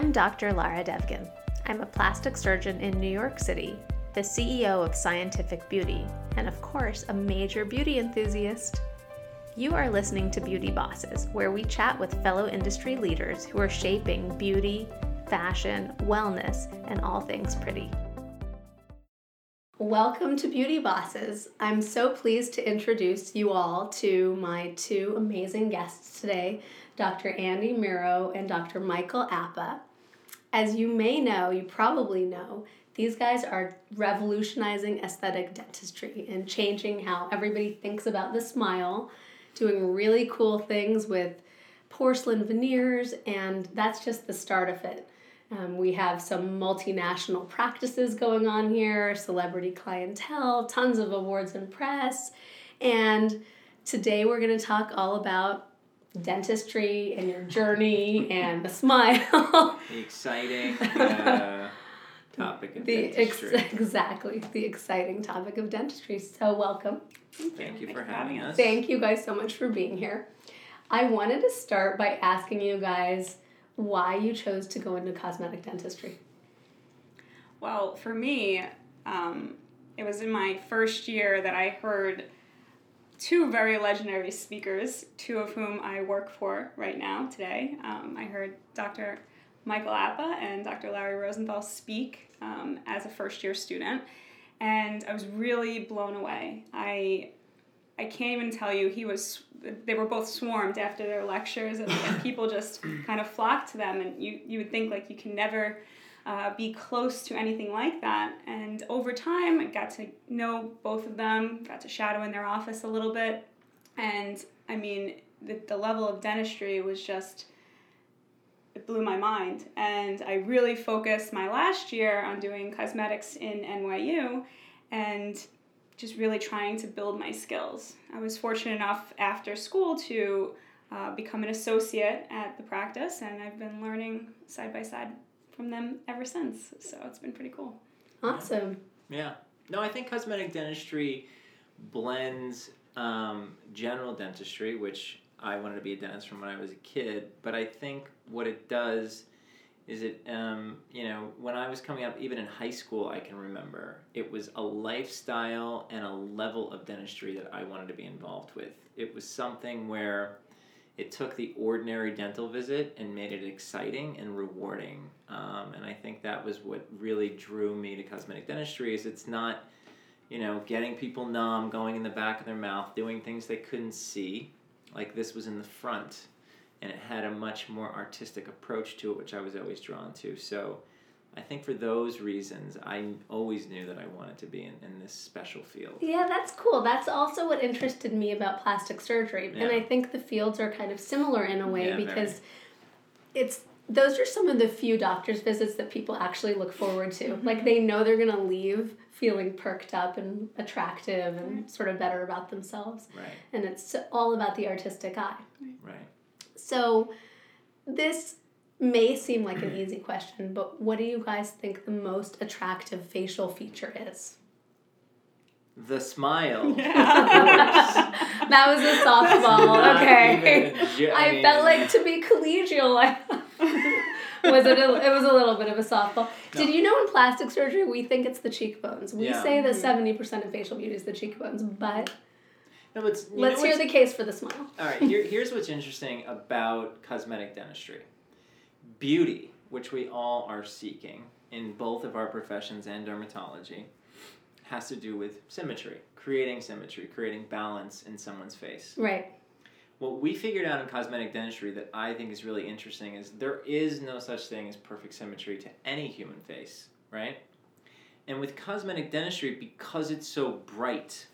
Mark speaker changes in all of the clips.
Speaker 1: I'm Dr. Lara Devgan. I'm a plastic surgeon in New York City, the CEO of Scientific Beauty, and of course, a major beauty enthusiast. You are listening to Beauty Bosses, where we chat with fellow industry leaders who are shaping beauty, fashion, wellness, and all things pretty. Welcome to Beauty Bosses. I'm so pleased to introduce you all to my two amazing guests today, Dr. Andy Miro and Dr. Michael Apa. As you may know, you probably know, these guys are revolutionizing aesthetic dentistry and changing how everybody thinks about the smile, doing really cool things with porcelain veneers, and that's just the start of it. Um, we have some multinational practices going on here, celebrity clientele, tons of awards and press. And today we're going to talk all about dentistry and your journey and the smile.
Speaker 2: the exciting uh, topic of
Speaker 1: the
Speaker 2: dentistry.
Speaker 1: Ex- exactly, the exciting topic of dentistry. So, welcome.
Speaker 2: Thank you for having us.
Speaker 1: Thank you guys so much for being here. I wanted to start by asking you guys why you chose to go into cosmetic dentistry.
Speaker 3: Well, for me, um, it was in my first year that I heard two very legendary speakers, two of whom I work for right now today. Um, I heard Dr. Michael Apa and Dr. Larry Rosenthal speak um, as a first year student, and I was really blown away. I I can't even tell you he was they were both swarmed after their lectures and, and people just kind of flocked to them and you you would think like you can never uh, be close to anything like that. And over time I got to know both of them got to shadow in their office a little bit. And I mean the, the level of dentistry was just it blew my mind. And I really focused my last year on doing cosmetics in NYU and just really trying to build my skills. I was fortunate enough after school to uh, become an associate at the practice, and I've been learning side by side from them ever since. So it's been pretty cool.
Speaker 1: Awesome.
Speaker 2: Yeah. No, I think cosmetic dentistry blends um, general dentistry, which I wanted to be a dentist from when I was a kid, but I think what it does is it um, you know when i was coming up even in high school i can remember it was a lifestyle and a level of dentistry that i wanted to be involved with it was something where it took the ordinary dental visit and made it exciting and rewarding um, and i think that was what really drew me to cosmetic dentistry is it's not you know getting people numb going in the back of their mouth doing things they couldn't see like this was in the front and it had a much more artistic approach to it, which I was always drawn to. So I think for those reasons, I always knew that I wanted to be in, in this special field.
Speaker 1: Yeah, that's cool. That's also what interested me about plastic surgery.
Speaker 2: Yeah.
Speaker 1: And I think the fields are kind of similar in a way
Speaker 2: Yeah, very.
Speaker 1: because it's those are some of the few doctor's visits that people actually look forward to. Mm-hmm. Like they know they're going to leave feeling perked up and attractive and sort of better about themselves.
Speaker 2: Right,
Speaker 1: And it's all about the artistic eye.
Speaker 2: right.
Speaker 1: So, this may seem like an easy question, but what do you guys think the most attractive facial feature is?
Speaker 2: The smile.
Speaker 1: That was a softball.
Speaker 2: Not
Speaker 1: Okay.
Speaker 2: even a jo-
Speaker 1: I
Speaker 2: mean,
Speaker 1: felt like to be collegial. I was it? A, it was a little bit of a softball. Did you know in plastic surgery we think it's the cheekbones? We
Speaker 2: Yeah.
Speaker 1: say that hmm. seventy percent of facial beauty is the cheekbones, but
Speaker 2: No, but
Speaker 1: let's hear the case for the smile.
Speaker 2: All right, here, here's what's interesting about cosmetic dentistry beauty, which we all are seeking in both of our professions and dermatology, has to do with symmetry, creating symmetry, creating balance in someone's face.
Speaker 1: Right.
Speaker 2: What we figured out in cosmetic dentistry that I think is really interesting is there is no such thing as perfect symmetry to any human face, right? And with cosmetic dentistry, because it's so bright,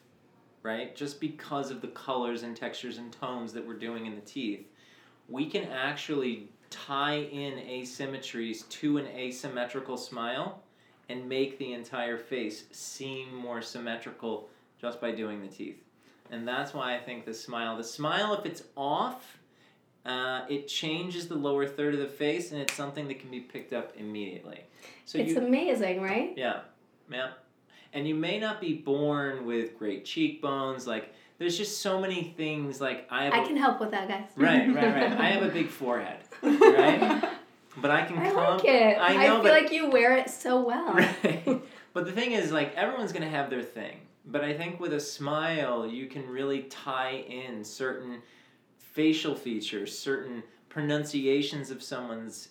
Speaker 2: right? Just because of the colors and textures and tones that we're doing in the teeth, we can actually tie in asymmetries to an asymmetrical smile and make the entire face seem more symmetrical just by doing the teeth. And that's why I think the smile, the smile, if it's off, uh, it changes the lower third of the face, and it's something that can be picked up immediately. So
Speaker 1: it's
Speaker 2: you,
Speaker 1: amazing, right?
Speaker 2: yeah, yeah, and you may not be born with great cheekbones. Like there's just so many things. Like I have,
Speaker 1: I
Speaker 2: a-
Speaker 1: can help with that, guys.
Speaker 2: right, right, right. I have a big forehead, right? but I can
Speaker 1: I
Speaker 2: come.
Speaker 1: like it.
Speaker 2: I know, I,
Speaker 1: feel
Speaker 2: but
Speaker 1: like you wear it so well.
Speaker 2: Right. but the thing is, like, everyone's to have their thing. But I think with a smile, you can really tie in certain facial features, certain pronunciations of someone's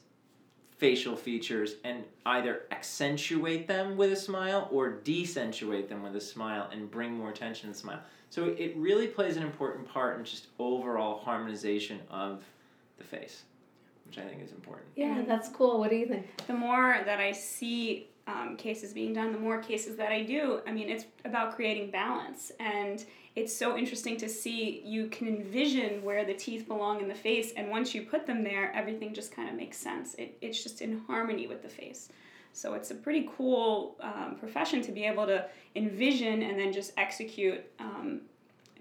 Speaker 2: facial features, and either accentuate them with a smile or decentuate them with a smile and bring more attention to the smile. So it really plays an important part in just overall harmonization of the face, which I think is important.
Speaker 1: Yeah, that's cool. What do you think?
Speaker 3: the more that I see um, cases being done, the more cases that I do, I mean, it's about creating balance. And it's so interesting to see you can envision where the teeth belong in the face. And once you put them there, everything just kind of makes sense. It, it's just in harmony with the face. So it's a pretty cool um, profession to be able to envision and then just execute. Um,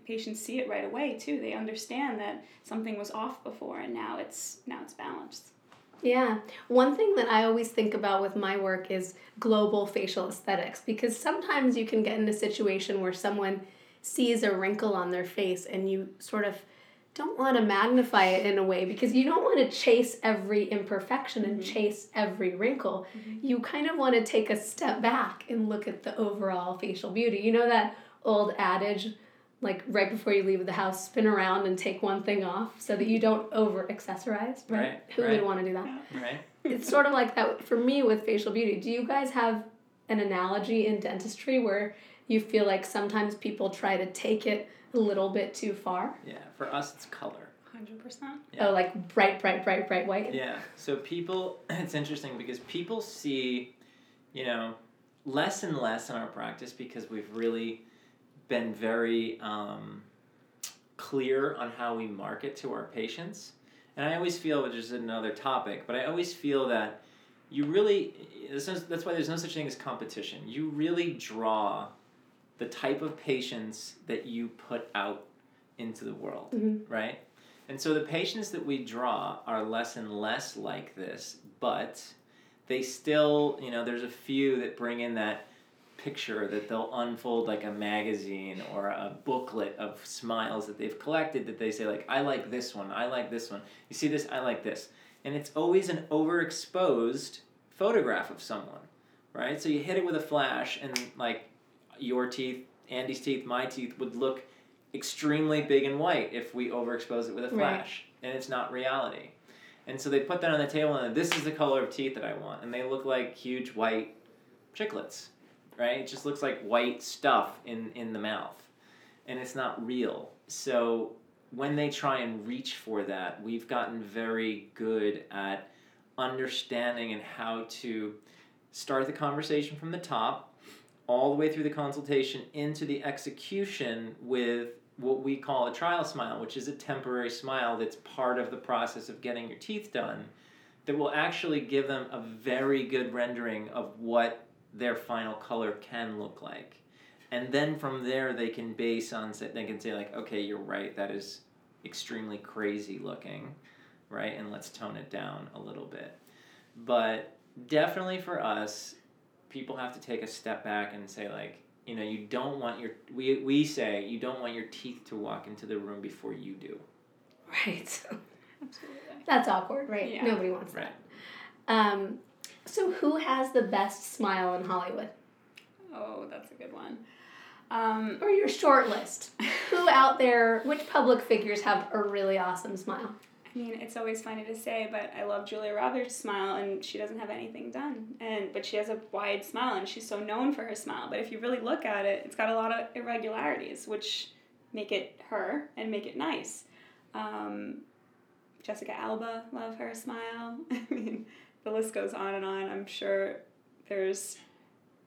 Speaker 3: patients see it right away too. They understand that something was off before, and now it's now it's balanced.
Speaker 1: Yeah. One thing that I always think about with my work is global facial aesthetics because sometimes you can get in a situation where someone sees a wrinkle on their face and you sort of don't want to magnify it in a way because you don't want to chase every imperfection and mm-hmm. chase every wrinkle. Mm-hmm. You kind of want to take a step back and look at the overall facial beauty. You know that old adage like right before you leave the house, spin around and take one thing off so that you don't over accessorize, right?
Speaker 2: Right,
Speaker 1: Who
Speaker 2: right.
Speaker 1: would want to do that?
Speaker 2: Right?
Speaker 1: It's sort of like that for me with facial beauty. Do you guys have an analogy in dentistry where you feel like sometimes people try to take it a little bit too far?
Speaker 2: Yeah. For us, it's color.
Speaker 3: Hundred percent.
Speaker 2: Yeah.
Speaker 1: Oh, like bright, bright, bright, bright white?
Speaker 2: Yeah. So people, it's interesting because people see, you know, less and less in our practice because we've really been very um, clear on how we market to our patients. And I always feel, which is another topic, but I always feel that you really, is- that's why there's no such thing as competition. You really draw the type of patients that you put out into the world,
Speaker 1: Mhm.
Speaker 2: right? And so the patients that we draw are less and less like this, but they still, you know, there's a few that bring in that picture that they'll unfold like a magazine or a booklet of smiles that they've collected that they say like I like this one, I like this one. You see this, I like this. And it's always an overexposed photograph of someone, right? So you hit it with a flash and like your teeth, Andy's teeth, my teeth would look extremely big and white if we overexpose it with a
Speaker 1: Right.
Speaker 2: flash and it's not reality. And so they put that on the table and this is the color of teeth that I want and they look like huge white chiclets, right? It just looks like white stuff in in the mouth. And it's not real. So when they try and reach for that, we've gotten very good at understanding and how to start the conversation from the top all the way through the consultation into the execution with what we call a trial smile, which is a temporary smile that's part of the process of getting your teeth done, that will actually give them a very good rendering of what their final color can look like. And then from there, they can base on, they can say, like, okay, you're right, that is extremely crazy looking, right? And let's tone it down a little bit. But definitely for us, people have to take a step back and say, like, you know, you don't want your, we, we say, you don't want your teeth to walk into the room before you do.
Speaker 1: Right.
Speaker 3: Absolutely.
Speaker 1: That's awkward, right?
Speaker 3: Yeah.
Speaker 1: Nobody wants
Speaker 2: Right.
Speaker 1: that. Um, so who has the best smile in Hollywood?
Speaker 3: Oh, that's a good one. Um,
Speaker 1: Or your short list. who out there, which public figures have a really awesome smile?
Speaker 3: I mean, it's always funny to say, but I love Julia Roberts' smile, and she doesn't have anything done. And but she has a wide smile, and she's so known for her smile. But if you really look at it, it's got a lot of irregularities, which make it her and make it nice. Um, Jessica Alba, love her smile. I mean, the list goes on and on. I'm sure there's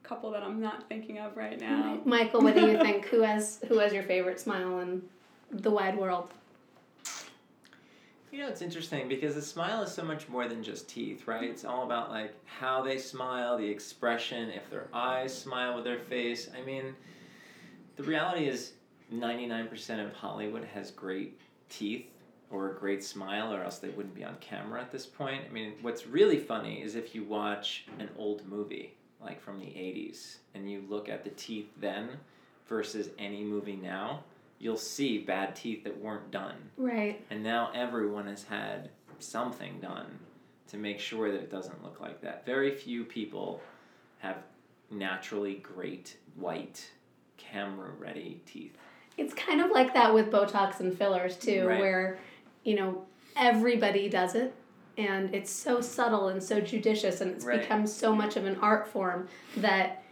Speaker 3: a couple that I'm not thinking of right now.
Speaker 1: Michael, what do you think? who has who has your favorite smile in the wide world?
Speaker 2: You know, it's interesting because a smile is so much more than just teeth, right? It's all about like how they smile, the expression, if their eyes smile with their face. I mean, the reality is 99% of Hollywood has great teeth or a great smile, or else they wouldn't be on camera at this point. I mean, what's really funny is if you watch an old movie, like from the 80s, and you look at the teeth then versus any movie now, you'll see bad teeth that weren't done
Speaker 1: Right.
Speaker 2: and now everyone has had something done to make sure that it doesn't look like that. Very few people have naturally great white camera ready teeth.
Speaker 1: It's kind of like that with Botox and fillers too,
Speaker 2: Right.
Speaker 1: where, you know, everybody does it and it's so subtle and so judicious and it's
Speaker 2: Right.
Speaker 1: become so much of an art form that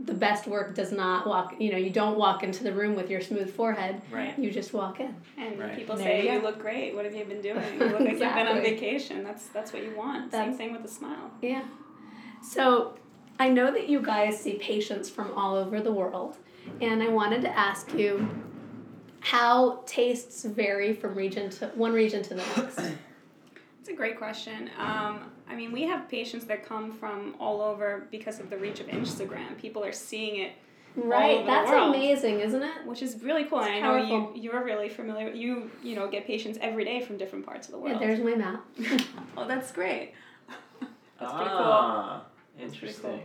Speaker 1: the best work does not walk, you know, you don't walk into the room with your smooth forehead.
Speaker 2: Right.
Speaker 1: You just walk in.
Speaker 3: And
Speaker 2: Right.
Speaker 3: people
Speaker 1: There
Speaker 3: say
Speaker 1: you
Speaker 3: you, look great. What have you been doing? You look like you've been on vacation. That's that's what you want.
Speaker 1: That's-
Speaker 3: Same thing with a smile.
Speaker 1: Yeah. So I know that you guys see patients from all over the world, mm-hmm. and I wanted to ask you how tastes vary from region to one region to the next.
Speaker 3: It's a great question. Um, I mean, we have patients that come from all over because of the reach of Instagram. People are seeing it, over
Speaker 1: right,
Speaker 3: the
Speaker 1: that's
Speaker 3: world.
Speaker 1: amazing, isn't it?
Speaker 3: which is really cool.
Speaker 1: It's
Speaker 3: and I know you you're really familiar. You you know get patients every day from different parts of the
Speaker 1: Yeah,
Speaker 3: world.
Speaker 1: there's my map.
Speaker 3: oh, that's great. that's pretty cool.
Speaker 2: ah,
Speaker 3: That's pretty
Speaker 2: interesting.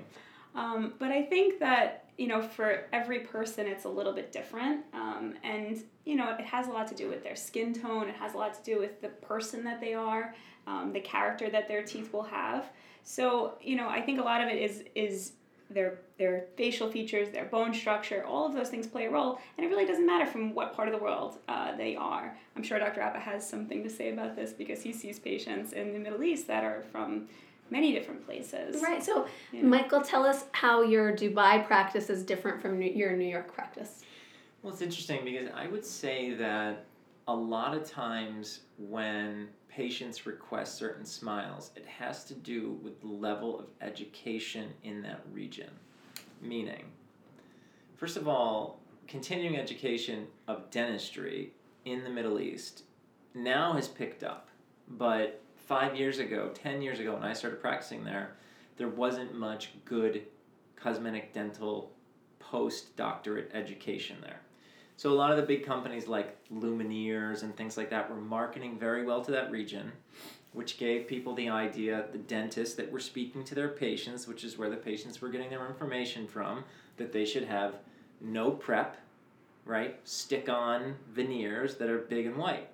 Speaker 3: Um, but I think that you know for every person it's a little bit different, um, and you know it has a lot to do with their skin tone. It has a lot to do with the person that they are, um, the character that their teeth will have. So you know I think a lot of it is is their their facial features, their bone structure, all of those things play a role, and it really doesn't matter from what part of the world uh, they are. I'm sure Dr. Apa has something to say about this because he sees patients in the Middle East that are from many different places.
Speaker 1: Right. So,
Speaker 3: Yeah.
Speaker 1: Michael, tell us how your Dubai practice is different from your New York practice.
Speaker 2: Well, it's interesting because I would say that a lot of times when patients request certain smiles, it has to do with the level of education in that region. Meaning, first of all, continuing education of dentistry in the Middle East now has picked up, but five years ago, ten years ago, when I started practicing there, there wasn't much good cosmetic dental post doctorate education there. So a lot of the big companies like Lumineers and things like that were marketing very well to that region, which gave people the idea, the dentists that were speaking to their patients, which is where the patients were getting their information from, that they should have no prep, right? Stick on veneers that are big and white.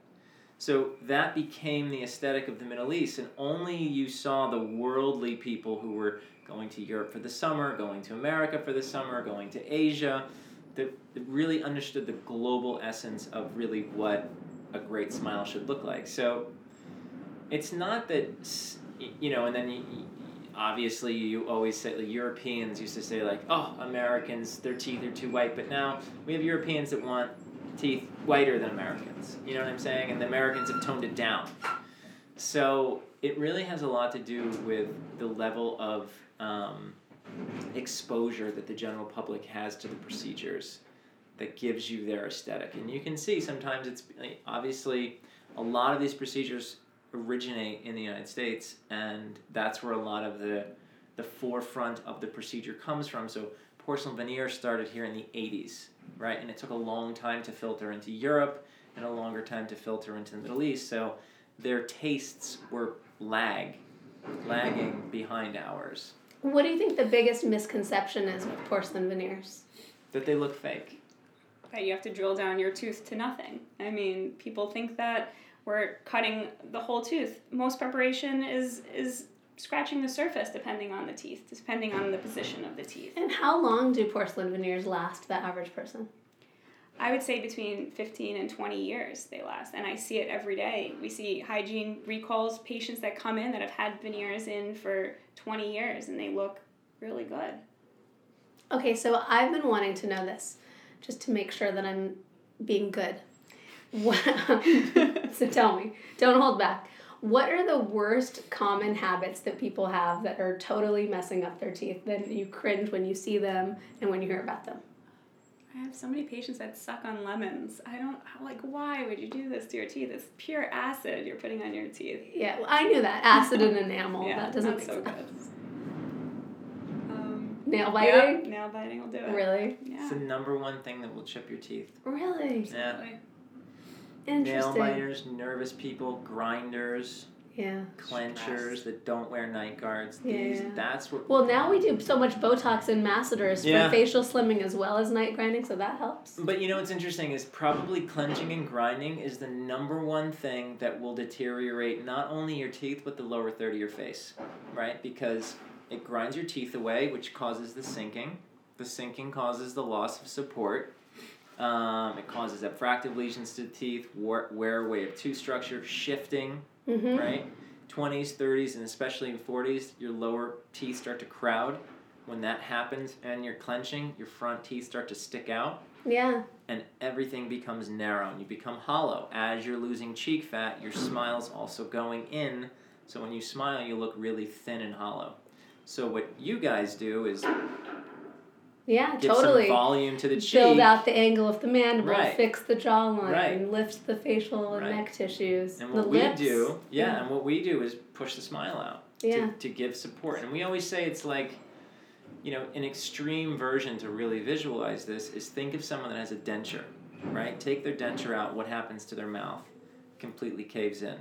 Speaker 2: So that became the aesthetic of the Middle East, and only you saw the worldly people who were going to Europe for the summer, going to America for the summer, going to Asia, that, really understood the global essence of really what a great smile should look like. So it's not that, you know, and then you- obviously you always say, like, Europeans used to say, like, oh, Americans, their teeth are too white, but now we have Europeans that want teeth whiter than Americans. You know what I'm saying? And the Americans have toned it down. So it really has a lot to do with the level of um, exposure that the general public has to the procedures that gives you their aesthetic. And you can see sometimes it's obviously a lot of these procedures originate in the United States, and that's where a lot of the the forefront of the procedure comes from. So porcelain veneer started here in the 80s, right? And it took a long time to filter into Europe and a longer time to filter into the Middle East. So their tastes were lag, lagging behind ours.
Speaker 1: What do you think the biggest misconception is with porcelain veneers?
Speaker 2: That they look fake.
Speaker 3: that you have to drill down your tooth to nothing. I mean, people think that we're cutting the whole tooth. Most preparation is is scratching the surface depending on the teeth, depending on the position of the teeth.
Speaker 1: And how long do porcelain veneers last the average person?
Speaker 3: I would say between 15 and 20 years they last, and I see it every day. We see hygiene recalls, patients that come in that have had veneers in for 20 years and they look really good.
Speaker 1: Okay, so I've been wanting to know this just to make sure that I'm being good. So tell me, don't hold back. What are the worst common habits that people have that are totally messing up their teeth? Then you cringe when you see them and when you hear about them.
Speaker 3: I have so many patients that suck on lemons. I don't like why would you do this to your teeth? It's pure acid you're putting on your teeth.
Speaker 1: Yeah, well, I knew that acid and enamel.
Speaker 3: yeah,
Speaker 1: that doesn't make
Speaker 3: so
Speaker 1: sense.
Speaker 3: good. Um,
Speaker 1: Nail
Speaker 3: yeah,
Speaker 1: biting.
Speaker 3: nail biting will do it.
Speaker 1: Really,
Speaker 3: Yeah.
Speaker 2: It's the number one thing that will chip your teeth.
Speaker 1: really
Speaker 2: Yeah.
Speaker 3: Absolutely.
Speaker 2: Nail biters, nervous people, grinders.
Speaker 1: Yeah.
Speaker 2: clenchers that don't wear night guards.
Speaker 1: Yeah,
Speaker 2: These, that's what.
Speaker 1: Well, now we do so much Botox and masseters
Speaker 2: Yeah.
Speaker 1: for facial slimming as well as night grinding, so that helps.
Speaker 2: But you know what's interesting is probably clenching and grinding is the number one thing that will deteriorate not only your teeth but the lower third of your face, right? Because it grinds your teeth away, which causes the sinking. The sinking causes the loss of support. Um, it causes abfractive lesions to the teeth, wear, wear away of tooth structure, shifting,
Speaker 1: Mm-hmm.
Speaker 2: right? 20s, 30s, and especially in 40s, your lower teeth start to crowd. When that happens and you're clenching, your front teeth start to stick out
Speaker 1: Yeah.
Speaker 2: and everything becomes narrow and you become hollow. As you're losing cheek fat, your smile's also going in. So when you smile, you look really thin and hollow. So what you guys do is
Speaker 1: Yeah,
Speaker 2: give
Speaker 1: totally.
Speaker 2: some volume to the cheek.
Speaker 1: Build out the angle of the mandible,
Speaker 2: Right.
Speaker 1: fix the jawline,
Speaker 2: Right.
Speaker 1: lift the facial and
Speaker 2: Right.
Speaker 1: neck tissues,
Speaker 2: and what we
Speaker 1: lips.
Speaker 2: do, yeah,
Speaker 1: Yeah.
Speaker 2: and what we do is push the smile out
Speaker 1: Yeah.
Speaker 2: to, to give support. And we always say it's like, you know, an extreme version to really visualize this is think of someone that has a denture, right? Take their denture out, what happens to their mouth? Completely caves in.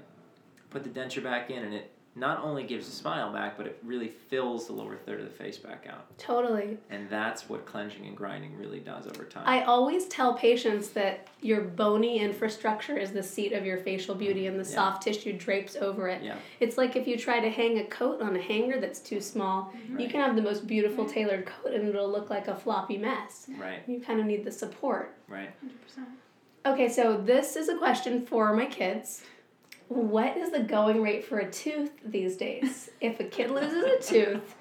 Speaker 2: Put the denture back in, and it not only gives the smile back, but it really fills the lower third of the face back out.
Speaker 1: Totally.
Speaker 2: And that's what clenching and grinding really does over time.
Speaker 1: I always tell patients that your bony infrastructure is the seat of your facial beauty and the
Speaker 2: Yeah.
Speaker 1: soft tissue drapes over it.
Speaker 2: Yeah.
Speaker 1: It's like if you try to hang a coat on a hanger that's too small, mm-hmm.
Speaker 2: you
Speaker 1: can have the most beautiful tailored coat and it'll look like a floppy mess.
Speaker 2: right,
Speaker 1: You kind of need the support.
Speaker 2: right.
Speaker 3: 100%.
Speaker 1: Okay, so this is a question for my kids. What is the going rate for a tooth these days? if a kid loses a tooth,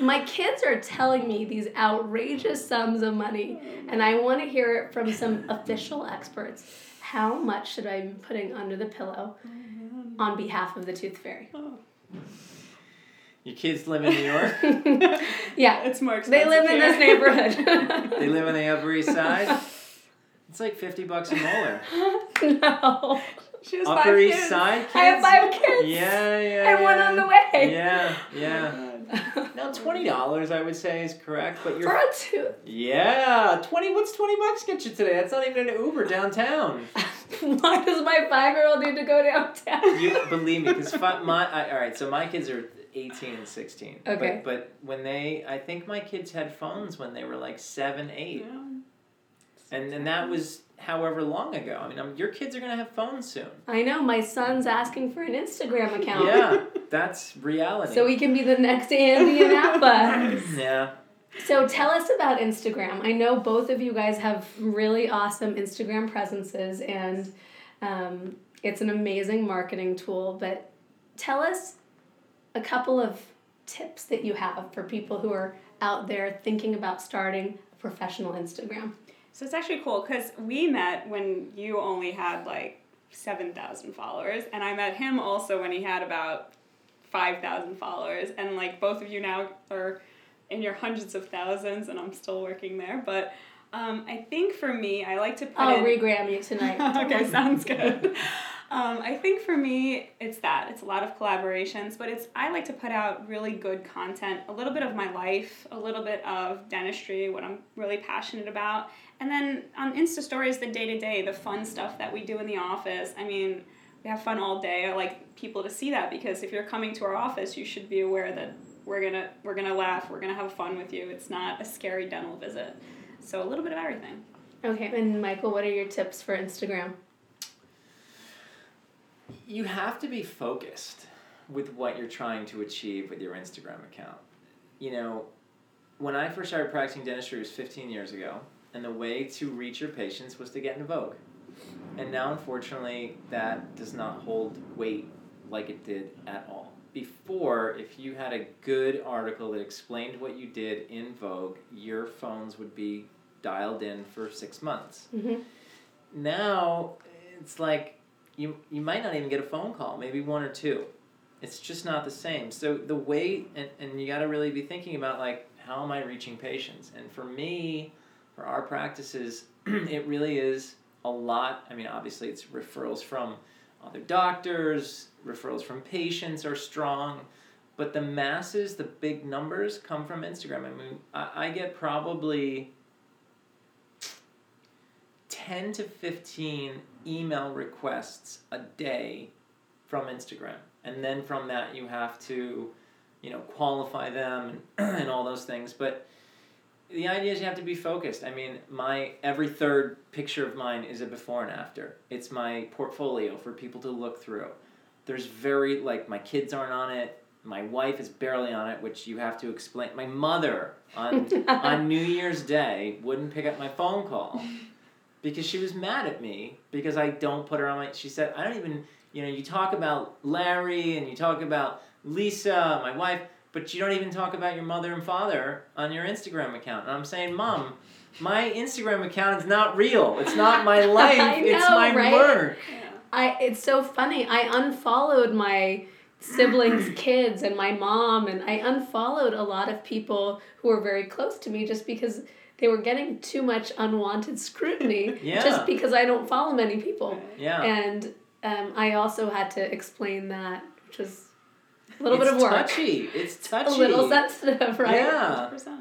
Speaker 1: my kids are telling me these outrageous sums of money, and I want to hear it from some official experts. How much should I be putting under the pillow oh on behalf of the tooth fairy? Oh.
Speaker 2: Your kids live in New York?
Speaker 1: yeah,
Speaker 3: It's more expensive.
Speaker 1: they
Speaker 3: expensive.
Speaker 1: live in this neighborhood.
Speaker 2: they live on the Upper East Side? It's like 50 bucks a molar.
Speaker 1: no.
Speaker 3: She has
Speaker 2: Upper
Speaker 3: five
Speaker 2: East
Speaker 3: kids.
Speaker 2: Side kids?
Speaker 1: I have five kids.
Speaker 2: Yeah, yeah.
Speaker 1: And one on the way.
Speaker 2: Yeah, oh yeah. Now twenty dollars, I would say, is correct, but you're
Speaker 1: a tooth.
Speaker 2: yeah twenty. What's twenty bucks get you today? That's not even an Uber downtown.
Speaker 1: Why does my five year old need to go downtown?
Speaker 2: You believe me, because my I, all right. So my kids are eighteen and sixteen.
Speaker 1: Okay.
Speaker 2: But, but when they, I think my kids had phones when they were like seven, eight,
Speaker 3: Yeah.
Speaker 2: and and that was however long ago. I mean, um, your kids are gonna have phones soon.
Speaker 1: I know my son's asking for an Instagram account.
Speaker 2: Yeah, that's reality.
Speaker 1: So we can be the next Andy and Apa.
Speaker 2: yeah.
Speaker 1: so tell us about Instagram. I know both of you guys have really awesome Instagram presences, and um, it's an amazing marketing tool. But tell us a couple of tips that you have for people who are out there thinking about starting a professional Instagram.
Speaker 3: So it's actually cool because we met when you only had like 7,000 followers, and I met him also when he had about 5,000 followers, and like both of you now are in your hundreds of thousands, and I'm still working there. But um, I think for me, I like to put
Speaker 1: I'll
Speaker 3: in.
Speaker 1: regram you tonight.
Speaker 3: okay, sounds good. Um, I think for me, it's that. It's a lot of collaborations, but it's I like to put out really good content, a little bit of my life, a little bit of dentistry, what I'm really passionate about, and then on Insta stories, the day to day, the fun stuff that we do in the office. I mean, we have fun all day. I like people to see that because if you're coming to our office, you should be aware that we're gonna we're gonna laugh, we're gonna have fun with you. It's not a scary dental visit. So a little bit of everything.
Speaker 1: Okay, and Michael, what are your tips for Instagram?
Speaker 2: you have to be focused with what you're trying to achieve with your Instagram account. You know, when I first started practicing dentistry was 15 years ago, and the way to reach your patients was to get in Vogue. And now, unfortunately, that does not hold weight like it did at all. Before, if you had a good article that explained what you did in Vogue, your phones would be dialed in for six months
Speaker 1: Mm-hmm.
Speaker 2: now it's like you you might not even get a phone call maybe one or two it's just not the same so the way and, and you got to really be thinking about like how am i reaching patients and for me for our practices it really is a lot i mean obviously it's referrals from other doctors referrals from patients are strong but the masses the big numbers come from instagram i mean i, I get probably 10 to 15 email requests a day from Instagram. And then from that, you have to, you know, qualify them and, and all those things. But the idea is you have to be focused. I mean, my every third picture of mine is a before and after. It's my portfolio for people to look through. There's very like my kids aren't on it. My wife is barely on it, which you have to explain. My mother on on New Year's Day wouldn't pick up my phone call because she was mad at me because I don't put her on my. She said, "I don't even." You know, you talk about Larry and you talk about Lisa, my wife, but you don't even talk about your mother and father on your Instagram account. And I'm saying, Mom, my Instagram account is not real. It's not my life.
Speaker 1: I
Speaker 2: it's my
Speaker 1: right?
Speaker 2: work.
Speaker 1: I it's so funny. I unfollowed my siblings' kids and my mom and I unfollowed a lot of people who were very close to me just because they were getting too much unwanted scrutiny
Speaker 2: Yeah.
Speaker 1: just because I don't follow many people.
Speaker 2: Yeah.
Speaker 1: And um, I also had to explain that, which was a little
Speaker 2: it's
Speaker 1: bit of work.
Speaker 2: touchy. It's touchy.
Speaker 1: A little sensitive, right?
Speaker 2: Yeah.
Speaker 3: 100%.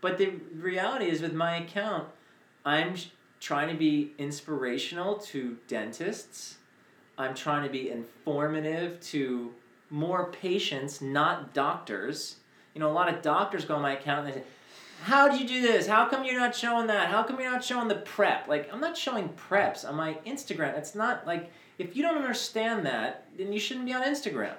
Speaker 2: But the reality is, with my account, I'm sh- trying to be inspirational to dentists. I'm trying to be informative to more patients, not doctors. You know, a lot of doctors go on my account and they say, How did you do this? How come you're not showing that? How come you're not showing the prep? Like, I'm not showing preps on my Instagram. It's not like, if you don't understand that, then you shouldn't be on Instagram.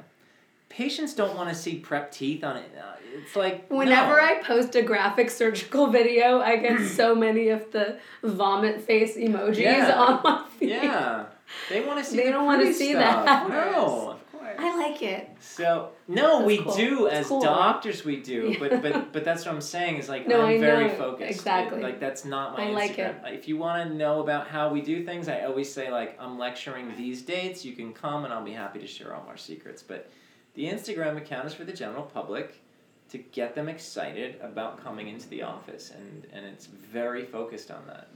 Speaker 2: Patients don't want to see prep teeth on it. Uh, It's like,
Speaker 1: Whenever
Speaker 2: no.
Speaker 1: I post a graphic surgical video, I get so many of the vomit face emojis
Speaker 2: Yeah.
Speaker 1: on my feed.
Speaker 2: Yeah, they want to see.
Speaker 1: They
Speaker 2: the
Speaker 1: don't wanna see
Speaker 2: stuff.
Speaker 1: that.
Speaker 2: No.
Speaker 3: Of course.
Speaker 1: I like it.
Speaker 2: So no,
Speaker 1: That's
Speaker 2: we
Speaker 1: cool.
Speaker 2: do
Speaker 1: It's
Speaker 2: as
Speaker 1: cool.
Speaker 2: doctors. We do,
Speaker 1: Yeah.
Speaker 2: but but but that's what I'm saying is like
Speaker 1: No,
Speaker 2: I'm
Speaker 1: I
Speaker 2: very
Speaker 1: know,
Speaker 2: focused.
Speaker 1: exactly.
Speaker 2: Like that's not my
Speaker 1: I like
Speaker 2: Instagram. If you want to know about how we do things, I always say like I'm lecturing these dates. You can come and I'll be happy to share all our secrets. But the Instagram account is for the general public to get them excited about coming into the office, and and it's very focused on that.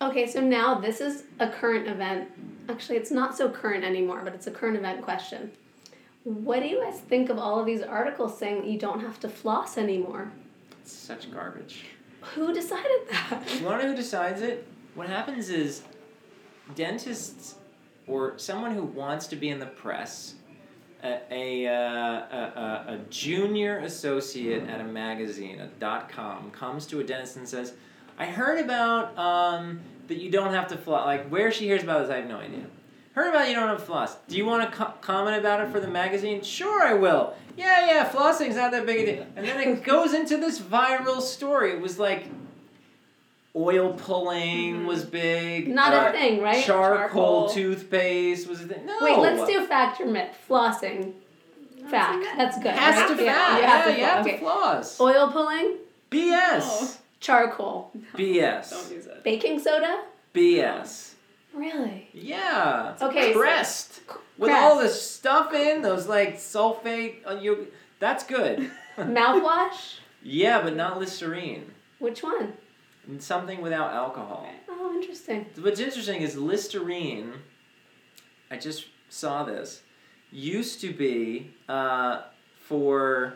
Speaker 1: Okay, so now this is a current event. Actually, it's not so current anymore, but it's a current event question. What do you guys think of all of these articles saying that you don't have to floss anymore?
Speaker 2: It's such garbage.
Speaker 1: Who decided that?
Speaker 2: You want to know who decides it? What happens is dentists or someone who wants to be in the press, a, a, uh, a, a, a junior associate at a magazine, a dot com, comes to a dentist and says, I heard about um, that you don't have to floss. Like, where she hears about this, I have no idea. Heard about you don't have floss. Do you want to co- comment about it for the magazine? Sure, I will. Yeah, yeah, flossing's not that big a deal. And then it goes into this viral story. It was like oil pulling was big.
Speaker 1: Not
Speaker 2: uh,
Speaker 1: a thing, right?
Speaker 2: Charcoal,
Speaker 3: Charcoal.
Speaker 2: toothpaste was a thing. No.
Speaker 1: Wait, let's do fact or myth. Flossing. Fact. That's good.
Speaker 2: Has
Speaker 1: right?
Speaker 2: to
Speaker 1: Yeah,
Speaker 2: floss.
Speaker 1: you
Speaker 2: Yeah,
Speaker 1: have to
Speaker 2: you have
Speaker 1: floss.
Speaker 2: to
Speaker 1: Okay.
Speaker 2: floss.
Speaker 1: Oil pulling,
Speaker 2: BS.
Speaker 1: charcoal,
Speaker 2: BS.
Speaker 3: Don't use it.
Speaker 1: baking soda.
Speaker 2: BS.
Speaker 1: Really?
Speaker 2: Yeah.
Speaker 1: Okay, so-
Speaker 2: With
Speaker 1: Pressed.
Speaker 2: all the stuff in, those like sulfate, uh, you, that's good.
Speaker 1: Mouthwash.
Speaker 2: yeah, but not Listerine.
Speaker 1: Which one?
Speaker 2: And Something without alcohol.
Speaker 1: Oh, interesting.
Speaker 2: What's interesting is Listerine, I just saw this, used to be uh, for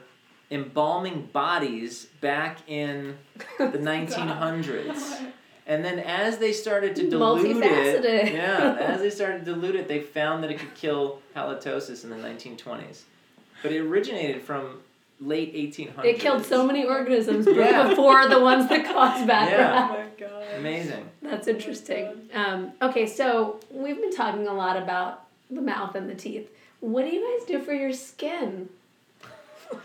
Speaker 2: embalming bodies back in the 1900s. And then as they started to dilute it, yeah, as they started to dilute it, they found that it could kill halitosis in the 1920s. But it originated from late 1800s.
Speaker 1: It killed so many organisms
Speaker 2: Yeah.
Speaker 1: before the ones that caused bad
Speaker 2: Yeah.
Speaker 3: Oh
Speaker 1: breath.
Speaker 3: my god.
Speaker 2: Amazing.
Speaker 1: That's interesting. Um, okay, so we've been talking a lot about the mouth and the teeth. What do you guys do for your skin?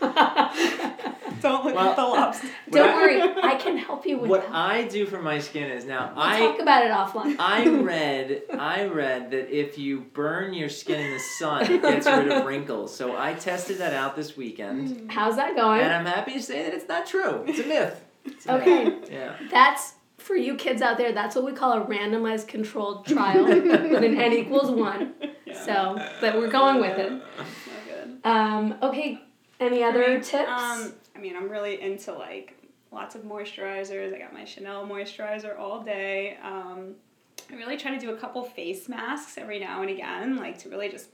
Speaker 3: Don't look
Speaker 2: Well-
Speaker 3: at the lobster.
Speaker 1: Don't
Speaker 2: I-
Speaker 1: worry, I can help you with that.
Speaker 2: What
Speaker 1: that.
Speaker 2: I do for my skin is now
Speaker 1: We'll
Speaker 2: I
Speaker 1: talk about it offline.
Speaker 2: I read I read that if you burn your skin in the sun, it gets rid of wrinkles. So I tested that out this weekend,
Speaker 1: How's that going?
Speaker 2: and I'm happy to say that it's not true. It's a myth. It's a myth.
Speaker 1: Okay,
Speaker 2: Yeah.
Speaker 1: that's for you kids out there. That's what we call a randomized controlled trial with an n equals one.
Speaker 3: Yeah.
Speaker 1: So, but we're going with it.
Speaker 3: Not good.
Speaker 1: Um, okay, any other
Speaker 3: Me,
Speaker 1: tips?
Speaker 3: Um, I mean, I'm really into like lots of moisturizers. I got my Chanel moisturizer all day. Um, I really try to do a couple face masks every now and again, like to really just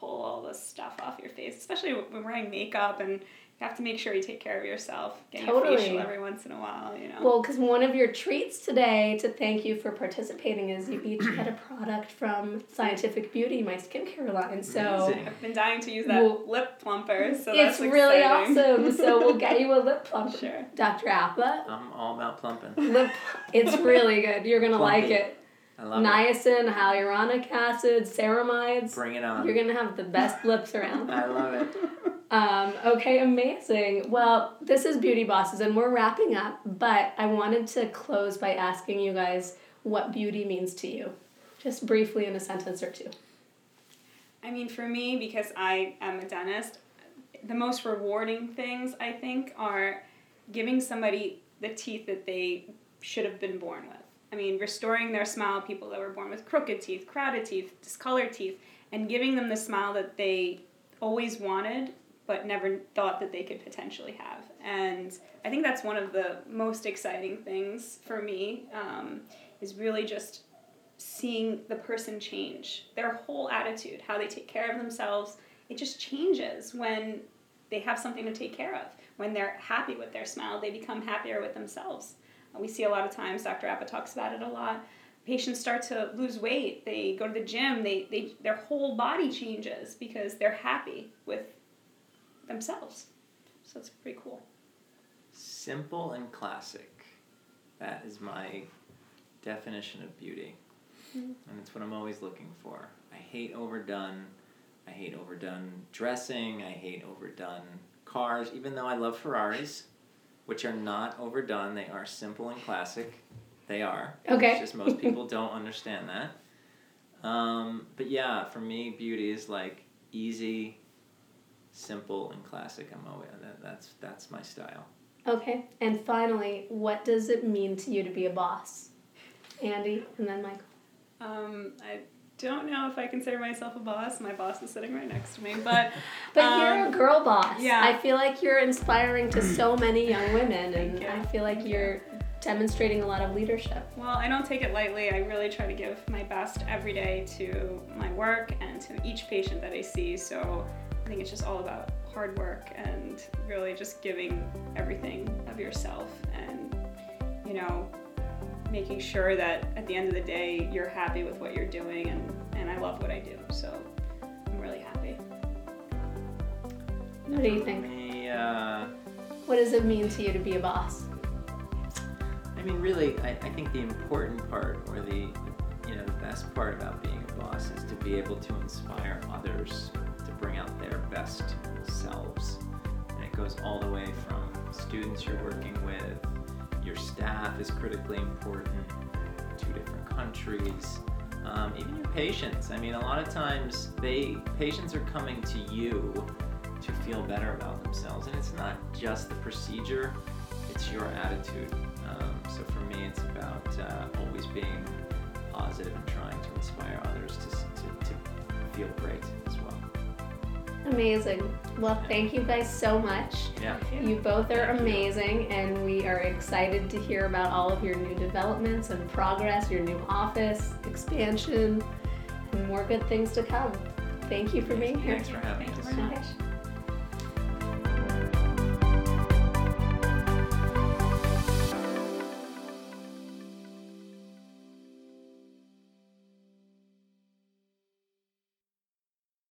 Speaker 3: pull all the stuff off your face, especially when wearing makeup and you you have to make sure you take care of yourself. Get
Speaker 1: Totally.
Speaker 3: a facial every once in a while, you know.
Speaker 1: Well, because one of your treats today to thank you for participating is you each get a product from Scientific Beauty, my skincare line. So
Speaker 3: I've been dying to use that
Speaker 1: Well,
Speaker 3: lip plumper, so
Speaker 1: it's
Speaker 3: that's
Speaker 1: really
Speaker 3: exciting.
Speaker 1: awesome. So we'll get you a lip plumper.
Speaker 3: Sure.
Speaker 1: Dr. Apa,
Speaker 2: I'm all about plumping.
Speaker 1: lip, it's really good. You're going to like it.
Speaker 2: I love it.
Speaker 1: Niacin, hyaluronic acid, ceramides.
Speaker 2: Bring it on.
Speaker 1: You're going to have the best lips around.
Speaker 2: I love it.
Speaker 1: Um, okay, amazing. Well, this is Beauty Bosses, and we're wrapping up, but I wanted to close by asking you guys what beauty means to you. Just briefly in a sentence or two.
Speaker 3: I mean, for me, because I am a dentist, the most rewarding things I think are giving somebody the teeth that they should have been born with. I mean, restoring their smile, people that were born with crooked teeth, crowded teeth, discolored teeth, and giving them the smile that they always wanted but never thought that they could potentially have. And I think that's one of the most exciting things for me um, is really just seeing the person change their whole attitude how they take care of themselves. It just changes when they have something to take care of. When they're happy with their smile they become happier with themselves. Uh, we see a lot of times dr apa talks about it a lot patients start to lose weight they go to the gym they, they their whole body changes because they're happy with themselves so it's pretty cool
Speaker 2: Simple and classic. That is my definition of beauty.
Speaker 3: Mhm.
Speaker 2: And it's what I'm always looking for. I hate overdone. I hate overdone dressing. I hate overdone cars, even though I love Ferraris, which are not overdone. They are simple and classic. They are.
Speaker 1: Okay.
Speaker 2: It's just most people don't understand that. Um, but yeah, for me, beauty is like easy, simple, and classic. I'm always that, that's that's my style.
Speaker 1: Okay, and finally, what does it mean to you to be a boss? Andy, and then Michael.
Speaker 3: um, i don't know if i consider myself a boss my boss is sitting right next to me but
Speaker 1: But
Speaker 3: Um,
Speaker 1: you're a girl boss.
Speaker 3: yeah.
Speaker 1: I feel like you're inspiring to so many young women, and
Speaker 3: you.
Speaker 1: I feel like you're demonstrating a lot of leadership.
Speaker 3: Well, I don't take it lightly. I really try to give my best every day to my work and to each patient that I see. So I think it's just all about hard work and really just giving everything of yourself and, you know, making sure that at the end of the day you're happy with what you're doing and, and I love what I do. So I'm really happy.
Speaker 1: What do you think?
Speaker 2: me, uh,
Speaker 1: What does it mean to you to be a boss?
Speaker 2: I mean, really, I, I think the important part, or the you know, the best part about being a boss is to be able to inspire others to bring out their best selves. And it goes all the way from students you're working with, your staff is critically important, two different countries, um, even your patients. I mean, a lot of times they patients are coming to you to feel better about themselves, and it's not just the procedure; it's your attitude. Um, so for me, it's about uh, always being positive and trying to inspire others to, to, to feel great as well.
Speaker 1: Amazing. Well, thank you guys so much.
Speaker 2: Yeah.
Speaker 1: You both are
Speaker 2: Thank you.
Speaker 1: amazing, and we are excited to hear about all of your new developments and progress, your new office, expansion, and more good things to come. Thank you for being here.
Speaker 2: Thanks for having
Speaker 3: Thank
Speaker 2: us.
Speaker 3: very much.